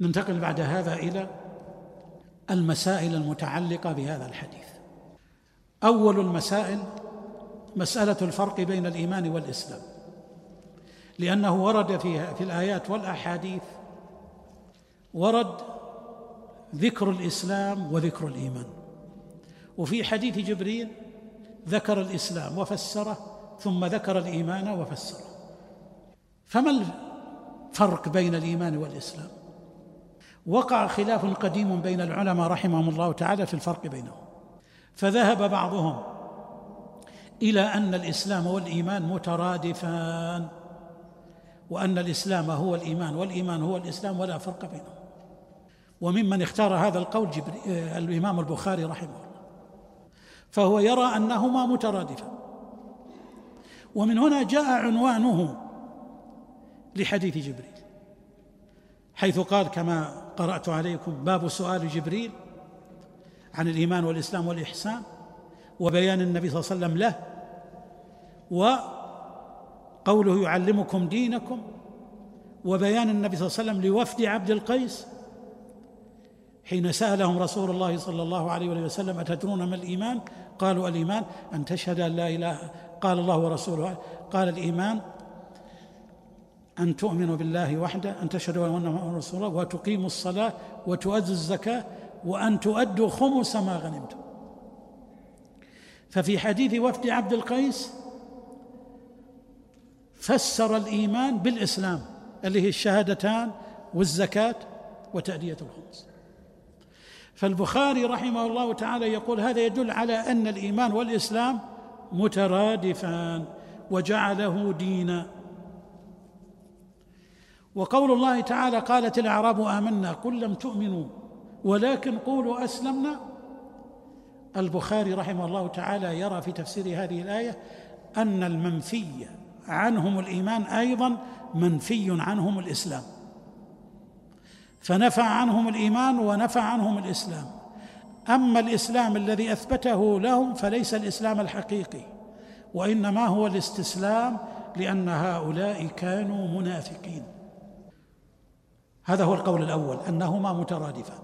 ننتقل بعد هذا إلى المسائل المتعلقة بهذا الحديث. أول المسائل مسألة الفرق بين الإيمان والإسلام لأنه ورد فيها في الآيات والأحاديث ورد ذكر الإسلام وذكر الإيمان. وفي حديث جبريل ذكر الإسلام وفسره ثم ذكر الإيمان وفسره. فما الفرق بين الإيمان والإسلام؟ وقع خلاف قديم بين العلماء رحمهم الله تعالى في الفرق بينهم. فذهب بعضهم إلى أن الإسلام والإيمان مترادفان وأن الإسلام هو الإيمان والإيمان هو الإسلام ولا فرق بينهم. وممن اختار هذا القول جبري الإمام البخاري رحمه الله. فهو يرى أنهما مترادفان. ومن هنا جاء عنوانه لحديث جبريل. حيث قال كما قرأت عليكم باب سؤال جبريل عن الإيمان والإسلام والإحسان وبيان النبي صلى الله عليه وسلم له وقوله يعلمكم دينكم وبيان النبي صلى الله عليه وسلم لوفد عبد القيس حين سألهم رسول الله صلى الله عليه وسلم أتدرون ما الإيمان؟ قالوا الإيمان أن تشهد أن لا إله قال الله ورسوله قال الإيمان أن تؤمنوا بالله وحده أن تشهدوا أن محمدا رسول الله وتقيموا الصلاة وتؤدوا الزكاة وأن تؤدوا خمس ما غنمتم. ففي حديث وفد عبد القيس فسر الإيمان بالإسلام اللي هي الشهادتان والزكاة وتأدية الخمس. فالبخاري رحمه الله تعالى يقول هذا يدل على أن الإيمان والإسلام مترادفان وجعله دينا. وقول الله تعالى قالت الأعراب آمنا قل لم تؤمنوا ولكن قولوا أسلمنا. البخاري رحمه الله تعالى يرى في تفسير هذه الآية أن المنفي عنهم الإيمان أيضا منفي عنهم الإسلام. فنفى عنهم الإيمان ونفى عنهم الإسلام. أما الإسلام الذي أثبته لهم فليس الإسلام الحقيقي وإنما هو الاستسلام لأن هؤلاء كانوا منافقين. هذا هو القول الأول أنهما مترادفان.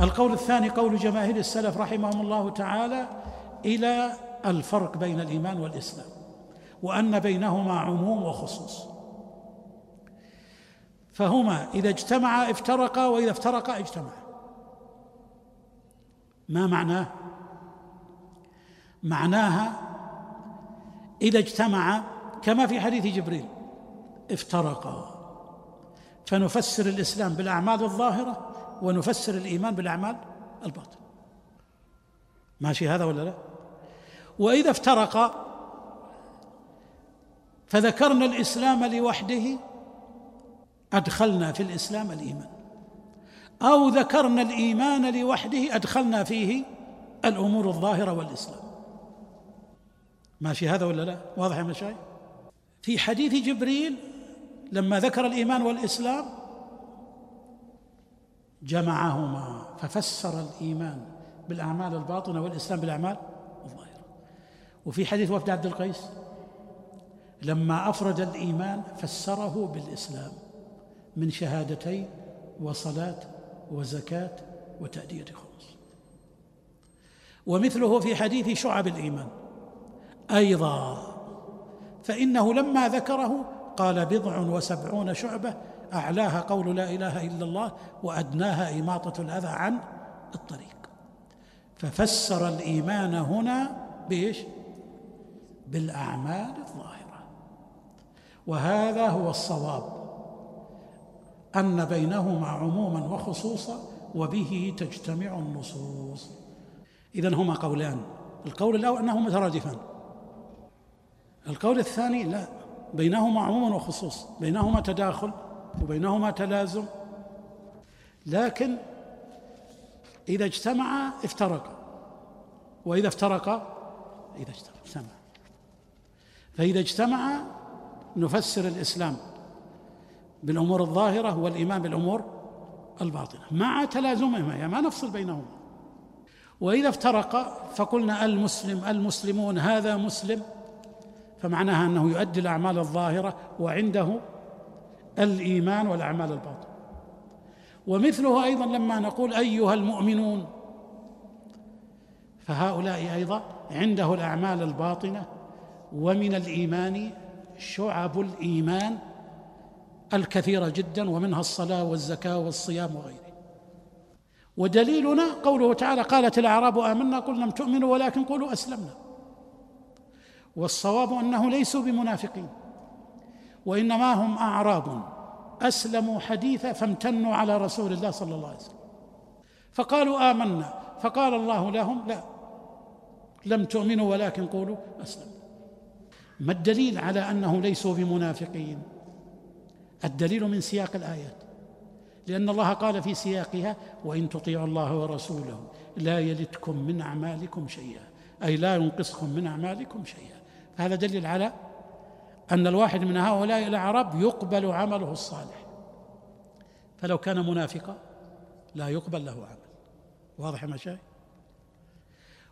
القول الثاني قول جماهير السلف رحمهم الله تعالى إلى الفرق بين الإيمان والإسلام وأن بينهما عموم وخصوص. فهما إذا اجتمعا افترقا وإذا افترقا اجتمعا. ما معناه؟ معناها إذا اجتمعا كما في حديث جبريل افترقا. فنفسر الإسلام بالأعمال الظاهرة ونفسر الإيمان بالأعمال الباطنة. ماشي هذا ولا لا؟ وإذا افترقا فذكرنا الإسلام لوحده أدخلنا في الإسلام الإيمان. أو ذكرنا الإيمان لوحده أدخلنا فيه الأمور الظاهرة والإسلام. ماشي هذا ولا لا؟ واضح يا مشايخ؟ في حديث جبريل لما ذكر الإيمان والإسلام جمعهما ففسر الإيمان بالأعمال الباطنة والإسلام بالأعمال الظاهرة. وفي حديث وفد عبد القيس لما أفرد الإيمان فسره بالإسلام من شهادتين وصلاة وزكاة وتأدية خمس. ومثله في حديث شعب الإيمان أيضا فإنه لما ذكره قال بضع وسبعون شعبة أعلاها قول لا إله إلا الله وأدناها إماطة الأذى عن الطريق. ففسر الإيمان هنا بإيش؟ بالأعمال الظاهرة. وهذا هو الصواب أن بينهما عموما وخصوصا وبه تجتمع النصوص. إذا هما قولان القول الأول أنهما مترادفان القول الثاني لا. بينهما عموم وخصوص بينهما تداخل وبينهما تلازم. لكن إذا اجتمعا افترقا وإذا افترقا إذا اجتمعا فإذا اجتمعا نفسر الإسلام بالأمور الظاهرة والإيمان بالأمور الباطنة مع تلازمهما يعني ما نفصل بينهما. وإذا افترقا فقلنا المسلم المسلمون هذا مسلم. فمعناها أنه يؤدي الأعمال الظاهرة وعنده الإيمان والأعمال الباطنة. ومثله أيضا لما نقول أيها المؤمنون فهؤلاء أيضا عنده الأعمال الباطنة ومن الإيمان شعب الإيمان الكثيرة جدا ومنها الصلاة والزكاة والصيام وغيره. ودليلنا قوله تعالى قالت الأعراب آمنا قل لم تؤمنوا ولكن قولوا أسلمنا. والصواب أنه ليسوا بمنافقين وإنما هم أعراب أسلموا حديثا فامتنوا على رسول الله صلى الله عليه وسلم. فقالوا آمنا فقال الله لهم لا لم تؤمنوا ولكن قولوا اسلمنا ما الدليل على أنه ليسوا بمنافقين؟ الدليل من سياق الآيات لأن الله قال في سياقها وإن تطيعوا الله ورسوله لا يلدكم من أعمالكم شيئا أي لا ينقصكم من أعمالكم شيئا. هذا دليل على أن الواحد من هؤلاء الأعراب يقبل عمله الصالح. فلو كان منافقا لا يقبل له عمل. واضح يا مشايخ؟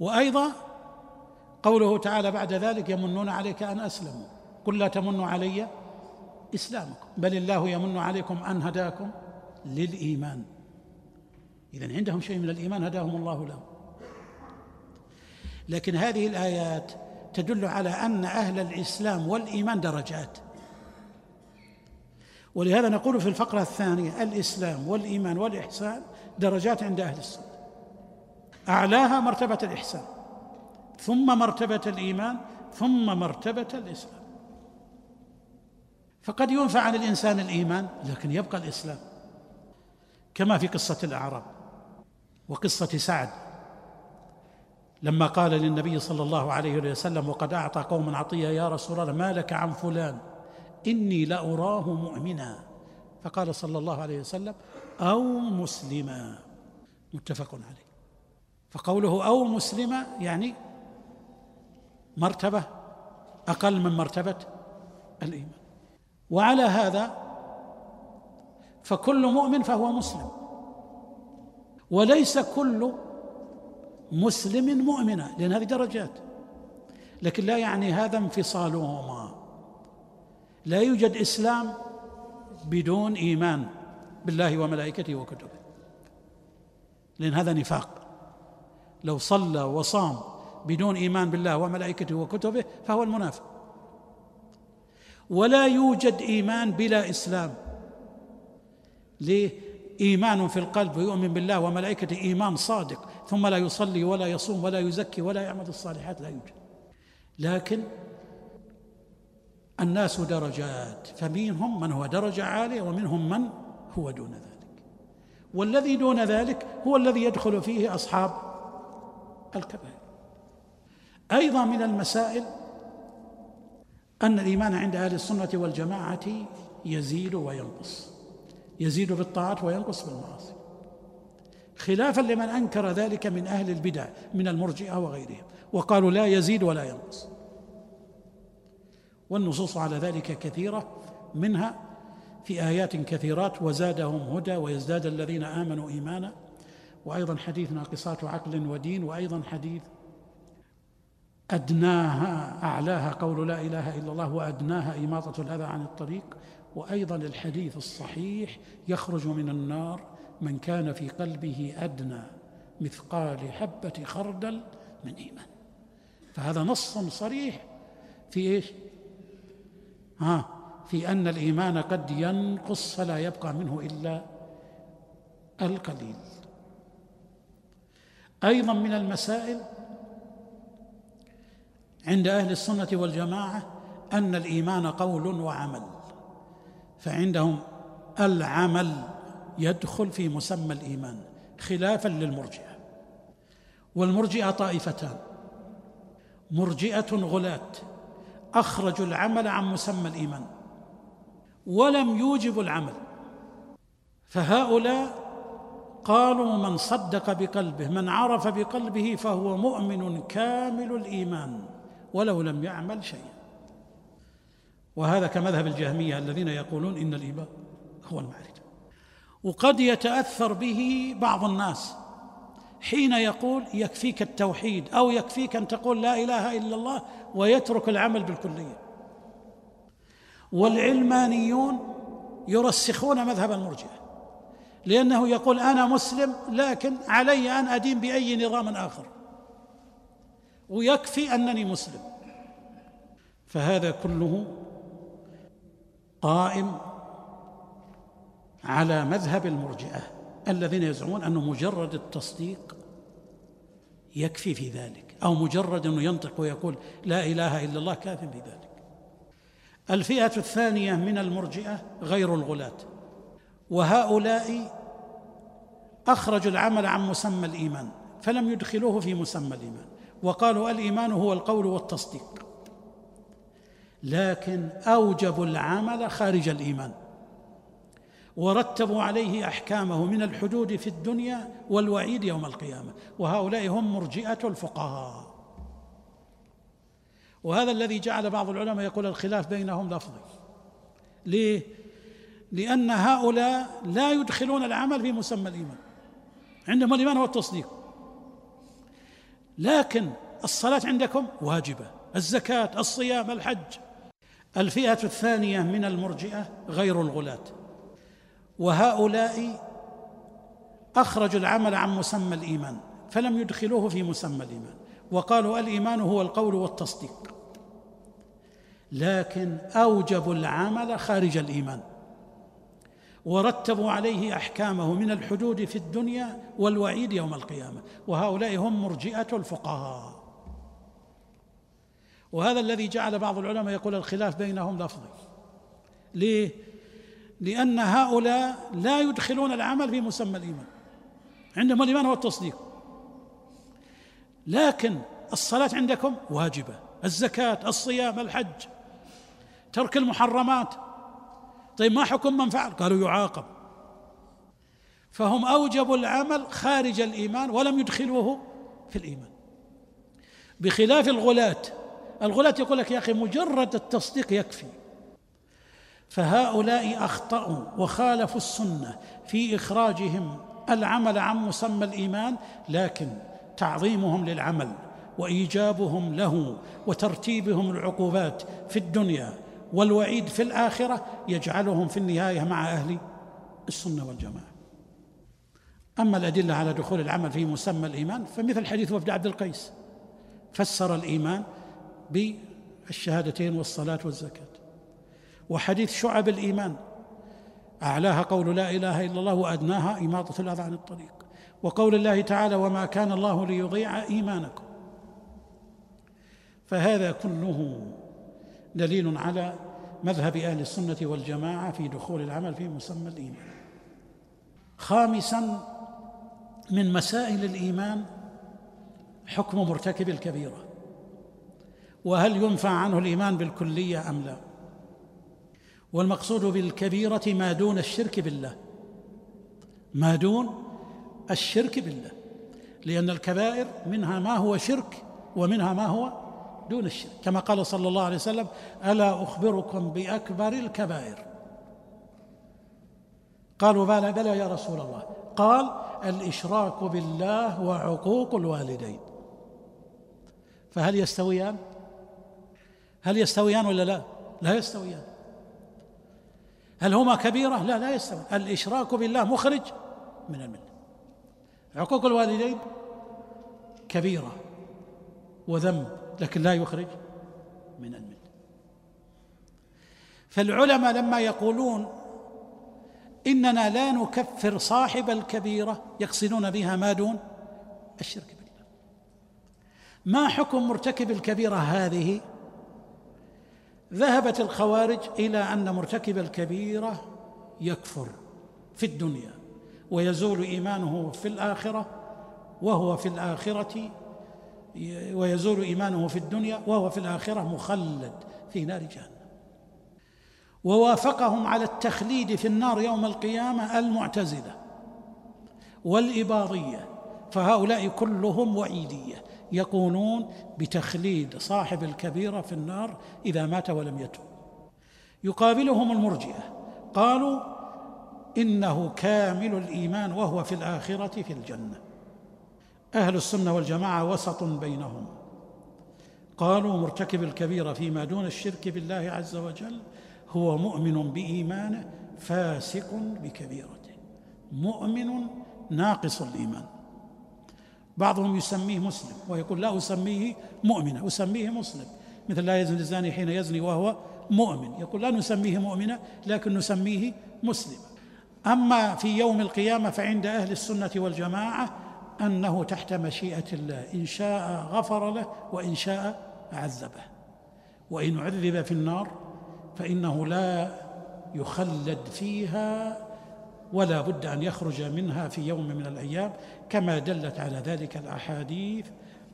وأيضا قوله تعالى بعد ذلك يمنون عليك أن أسلموا. قل لا تمنوا علي إسلامكم بل الله يمن عليكم أن هداكم للإيمان. اذا عندهم شيء من الإيمان هداهم الله له لكن هذه الآيات تدل على أن أهل الإسلام والإيمان درجات. ولهذا نقول في الفقرة الثانية الإسلام والإيمان والإحسان درجات عند أهل السنة. أعلاها مرتبة الإحسان ثم مرتبة الإيمان ثم مرتبة الإسلام. فقد ينفع عن الإنسان الإيمان لكن يبقى الإسلام. كما في قصة الأعراب وقصة سعد. لما قال للنبي صلى الله عليه وسلم وقد أعطى قوما عطية يا رسول الله ما لك عن فلان؟ إني لأراه مؤمنا. فقال صلى الله عليه وسلم أو مسلما. متفق عليه. فقوله أو مسلما يعني مرتبة أقل من مرتبة الإيمان. وعلى هذا فكل مؤمن فهو مسلم. وليس كل مسلم مؤمنا لأن هذه درجات. لكن لا يعني هذا انفصالهما. لا يوجد إسلام بدون إيمان بالله وملائكته وكتبه. لأن هذا نفاق. لو صلى وصام بدون إيمان بالله وملائكته وكتبه فهو المنافق. ولا يوجد إيمان بلا إسلام. ليه؟ إيمان في القلب ويؤمن بالله وملائكته إيمان صادق. ثم لا يصلي ولا يصوم ولا يزكي ولا يعمل الصالحات لا يوجد. لكن الناس درجات فمنهم من هو درجة عالية ومنهم من هو دون ذلك. والذي دون ذلك هو الذي يدخل فيه أصحاب الكبائر. أيضا من المسائل أن الإيمان عند أهل السنة والجماعة يزيد وينقص. يزيد بالطاعات وينقص بالمعاصي. خلافا لمن أنكر ذلك من أهل البدع من المرجئة وغيرهم. وقالوا لا يزيد ولا ينقص. والنصوص على ذلك كثيرة منها في آيات كثيرات وزادهم هدى ويزداد الذين آمنوا إيمانا. وأيضا حديث ناقصات عقل ودين وأيضا حديث أدناها أعلاها قول لا إله إلا الله وأدناها إماطة الأذى عن الطريق. وأيضا الحديث الصحيح يخرج من النار من كان في قلبه أدنى مثقال حبة خردل من إيمان. فهذا نص صريح في إيش؟ ها في أن الإيمان قد ينقص فلا يبقى منه إلا القليل. أيضا من المسائل عند أهل السنة والجماعة أن الإيمان قول وعمل فعندهم العمل يدخل في مسمى الإيمان خلافا للمرجئة. والمرجئة طائفتان. مرجئة غلاة اخرجوا العمل عن مسمى الإيمان. ولم يوجبوا العمل. فهؤلاء قالوا من صدق بقلبه من عرف بقلبه فهو مؤمن كامل الإيمان ولو لم يعمل شيئا. وهذا كمذهب الجهمية الذين يقولون إن الإيمان هو المعرفة. وقد يتأثر به بعض الناس حين يقول يكفيك التوحيد أو يكفيك أن تقول لا إله إلا الله ويترك العمل بالكلية. والعلمانيون يرسخون مذهب المرجئة لأنه يقول أنا مسلم لكن علي أن أدين بأي نظام آخر. ويكفي أنني مسلم. فهذا كله قائم على مذهب المرجئة الذين يزعمون أنه مجرد التصديق يكفي في ذلك أو مجرد أنه ينطق ويقول لا إله إلا الله كاف في ذلك. الفئة الثانية من المرجئة غير الغلاة وهؤلاء أخرجوا العمل عن مسمى الإيمان فلم يدخلوه في مسمى الإيمان وقالوا الإيمان هو القول والتصديق. لكن أوجبوا العمل خارج الإيمان. ورتبوا عليه أحكامه من الحدود في الدنيا والوعيد يوم القيامة. وهؤلاء هم مرجئة الفقهاء. وهذا الذي جعل بعض العلماء يقول الخلاف بينهم لفظي. ليه؟ لأن هؤلاء لا يدخلون العمل في مسمى الإيمان. عندهم الإيمان هو التصديق. لكن الصلاة عندكم واجبة. الزكاة الصيام الحج. الفئة الثانية من المرجئة غير الغلاة. وهؤلاء أخرجوا العمل عن مسمى الإيمان فلم يدخلوه في مسمى الإيمان وقالوا الإيمان هو القول والتصديق. لكن أوجبوا العمل خارج الإيمان ورتبوا عليه أحكامه من الحدود في الدنيا والوعيد يوم القيامة وهؤلاء هم مرجئة الفقهاء. وهذا الذي جعل بعض العلماء يقول الخلاف بينهم لفظي. ليه؟ لأن هؤلاء لا يدخلون العمل في مسمى الإيمان. عندهم الإيمان هو التصديق. لكن الصلاة عندكم واجبة. الزكاة الصيام الحج ترك المحرمات. طيب ما حكم من فعل؟ قالوا يعاقب. فهم أوجبوا العمل خارج الإيمان ولم يدخلوه في الإيمان. بخلاف الغلاة. الغلاة يقول لك يا أخي مجرد التصديق يكفي. فهؤلاء أخطأوا وخالفوا السنة في إخراجهم. العمل عن مسمى الإيمان لكن تعظيمهم للعمل وإيجابهم له وترتيبهم العقوبات في الدنيا والوعيد في الآخرة يجعلهم في النهاية مع أهل السنة والجماعة. أما الأدلة على دخول العمل في مسمى الإيمان فمثل حديث وفد عبد القيس فسر الإيمان بالشهادتين والصلاة والزكاة. وحديث شعب الإيمان. أعلاها قول لا إله إلا الله وأدناها إماطة الأذى عن الطريق. وقول الله تعالى وما كان الله ليضيع إيمانكم. فهذا كله دليل على مذهب أهل السنة والجماعة في دخول العمل في مسمى الإيمان. خامسا من مسائل الإيمان حكم مرتكب الكبيرة. وهل ينفع عنه الإيمان بالكلية أم لا؟ والمقصود بالكبيرة ما دون الشرك بالله. ما دون الشرك بالله. لأن الكبائر منها ما هو شرك ومنها ما هو دون الشرك. كما قال صلى الله عليه وسلم ألا أخبركم بأكبر الكبائر. قالوا بلى بلى يا رسول الله. قال الإشراك بالله وعقوق الوالدين. فهل يستويان؟ هل يستويان ولا لا؟ لا يستويان. هل هما كبيرة؟ لا لا يستوي. الإشراك بالله مخرج من الملة. عقوق الوالدين كبيرة وذنب لكن لا يخرج من الملة. فالعلماء لما يقولون إننا لا نكفر صاحب الكبيرة يقصدون بها ما دون الشرك بالله. ما حكم مرتكب الكبيرة هذه؟ ذهبت الخوارج إلى أن مرتكب الكبيرة يكفر في الدنيا ويزول إيمانه في الآخرة وهو في الآخرة ويزول إيمانه في الدنيا وهو في الآخرة مخلد في نار جهنم. ووافقهم على التخليد في النار يوم القيامة المعتزلة والإباضية فهؤلاء كلهم وعيدية. يقولون بتخليد صاحب الكبيرة في النار إذا مات ولم يتوب يقابلهم المرجئة. قالوا إنه كامل الإيمان وهو في الآخرة في الجنة. أهل السنة والجماعة وسط بينهم. قالوا مرتكب الكبيرة فيما دون الشرك بالله عز وجل هو مؤمن بإيمانه فاسق بكبيرته. مؤمن ناقص الإيمان. بعضهم يسميه مسلم ويقول لا أسميه مؤمنا أسميه مسلم. مثل لا يزني الزاني حين يزني وهو مؤمن. يقول لا نسميه مؤمنا لكن نسميه مسلما أما في يوم القيامة فعند أهل السنة والجماعة أنه تحت مشيئة الله إن شاء غفر له وإن شاء عذبه. وإن عذب في النار فإنه لا يخلد فيها ولا بد أن يخرج منها في يوم من الأيام كما دلت على ذلك الأحاديث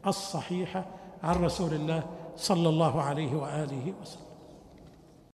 الصحيحة عن رسول الله صلى الله عليه وآله وسلم.